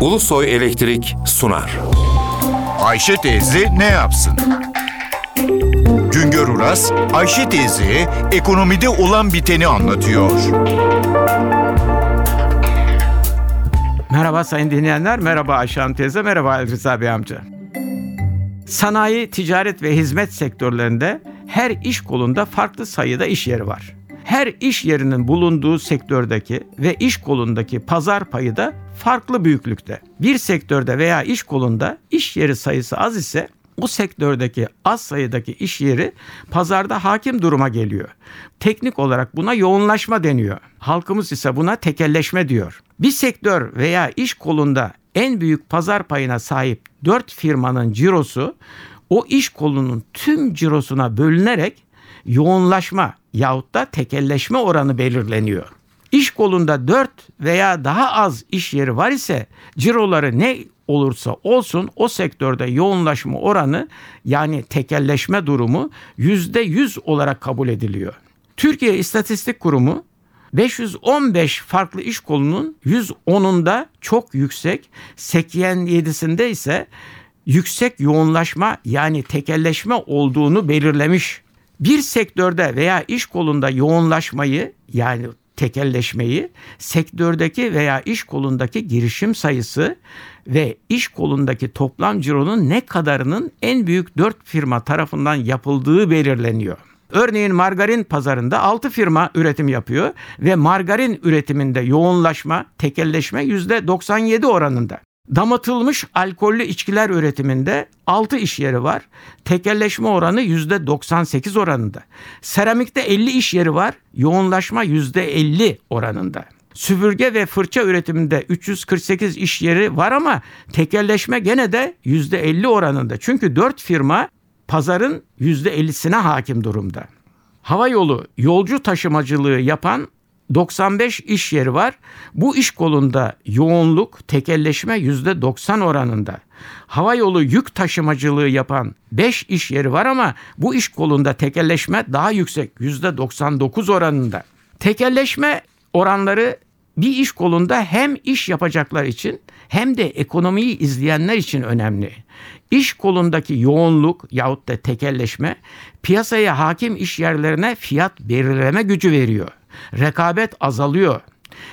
Ulusoy Elektrik sunar. Ayşe teyze ne yapsın? Güngör Uras, Ayşe teyze ekonomide olan biteni anlatıyor. Merhaba sayın dinleyenler, merhaba Ayşe Hanım teyze, merhaba Ali Rıza Bey amca. Sanayi, ticaret ve hizmet sektörlerinde her iş kolunda farklı sayıda iş yeri var. Her iş yerinin bulunduğu sektördeki ve iş kolundaki pazar payı da farklı büyüklükte. Bir sektörde veya iş kolunda iş yeri sayısı az ise o sektördeki az sayıdaki iş yeri pazarda hakim duruma geliyor. Teknik olarak buna yoğunlaşma deniyor. Halkımız ise buna tekelleşme diyor. Bir sektör veya iş kolunda en büyük pazar payına sahip 4 firmanın cirosu o iş kolunun tüm cirosuna bölünerek yoğunlaşma yahut da tekelleşme oranı belirleniyor. İş kolunda 4 veya daha az iş yeri var ise ciroları ne olursa olsun o sektörde yoğunlaşma oranı yani tekelleşme durumu %100 olarak kabul ediliyor. Türkiye İstatistik Kurumu 515 farklı iş kolunun 110'unda çok yüksek, 87'sinde ise yüksek yoğunlaşma yani tekelleşme olduğunu belirlemiş. Bir sektörde veya iş kolunda yoğunlaşmayı yani tekelleşmeyi sektördeki veya iş kolundaki girişim sayısı ve iş kolundaki toplam cironun ne kadarının en büyük 4 firma tarafından yapıldığı belirleniyor. Örneğin margarin pazarında 6 firma üretim yapıyor ve margarin üretiminde yoğunlaşma, tekelleşme %97 oranında. Damatılmış alkollü içkiler üretiminde 6 iş yeri var. Tekelleşme oranı %98 oranında. Seramikte 50 iş yeri var. Yoğunlaşma %50 oranında. Süpürge ve fırça üretiminde 348 iş yeri var ama tekelleşme gene de %50 oranında. Çünkü 4 firma pazarın %50'sine hakim durumda. Hava yolu yolcu taşımacılığı yapan 95 iş yeri var. Bu iş kolunda yoğunluk, tekelleşme %90 oranında. Hava yolu yük taşımacılığı yapan 5 iş yeri var ama bu iş kolunda tekelleşme daha yüksek %99 oranında. Tekelleşme oranları bir iş kolunda hem iş yapacaklar için hem de ekonomiyi izleyenler için önemli. İş kolundaki yoğunluk yahut da tekelleşme piyasaya hakim iş yerlerine fiyat belirleme gücü veriyor. Rekabet azalıyor.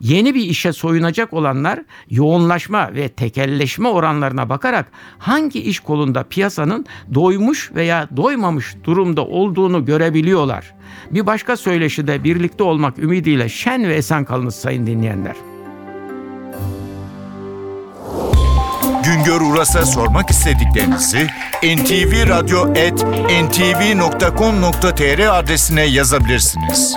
Yeni bir işe soyunacak olanlar yoğunlaşma ve tekelleşme oranlarına bakarak hangi iş kolunda piyasanın doymuş veya doymamış durumda olduğunu görebiliyorlar. Bir başka söyleşide birlikte olmak ümidiyle şen ve esen kalınız sayın dinleyenler. Güngör Uras'a sormak istediklerinizi ntvradio.ntv.com.tr adresine yazabilirsiniz.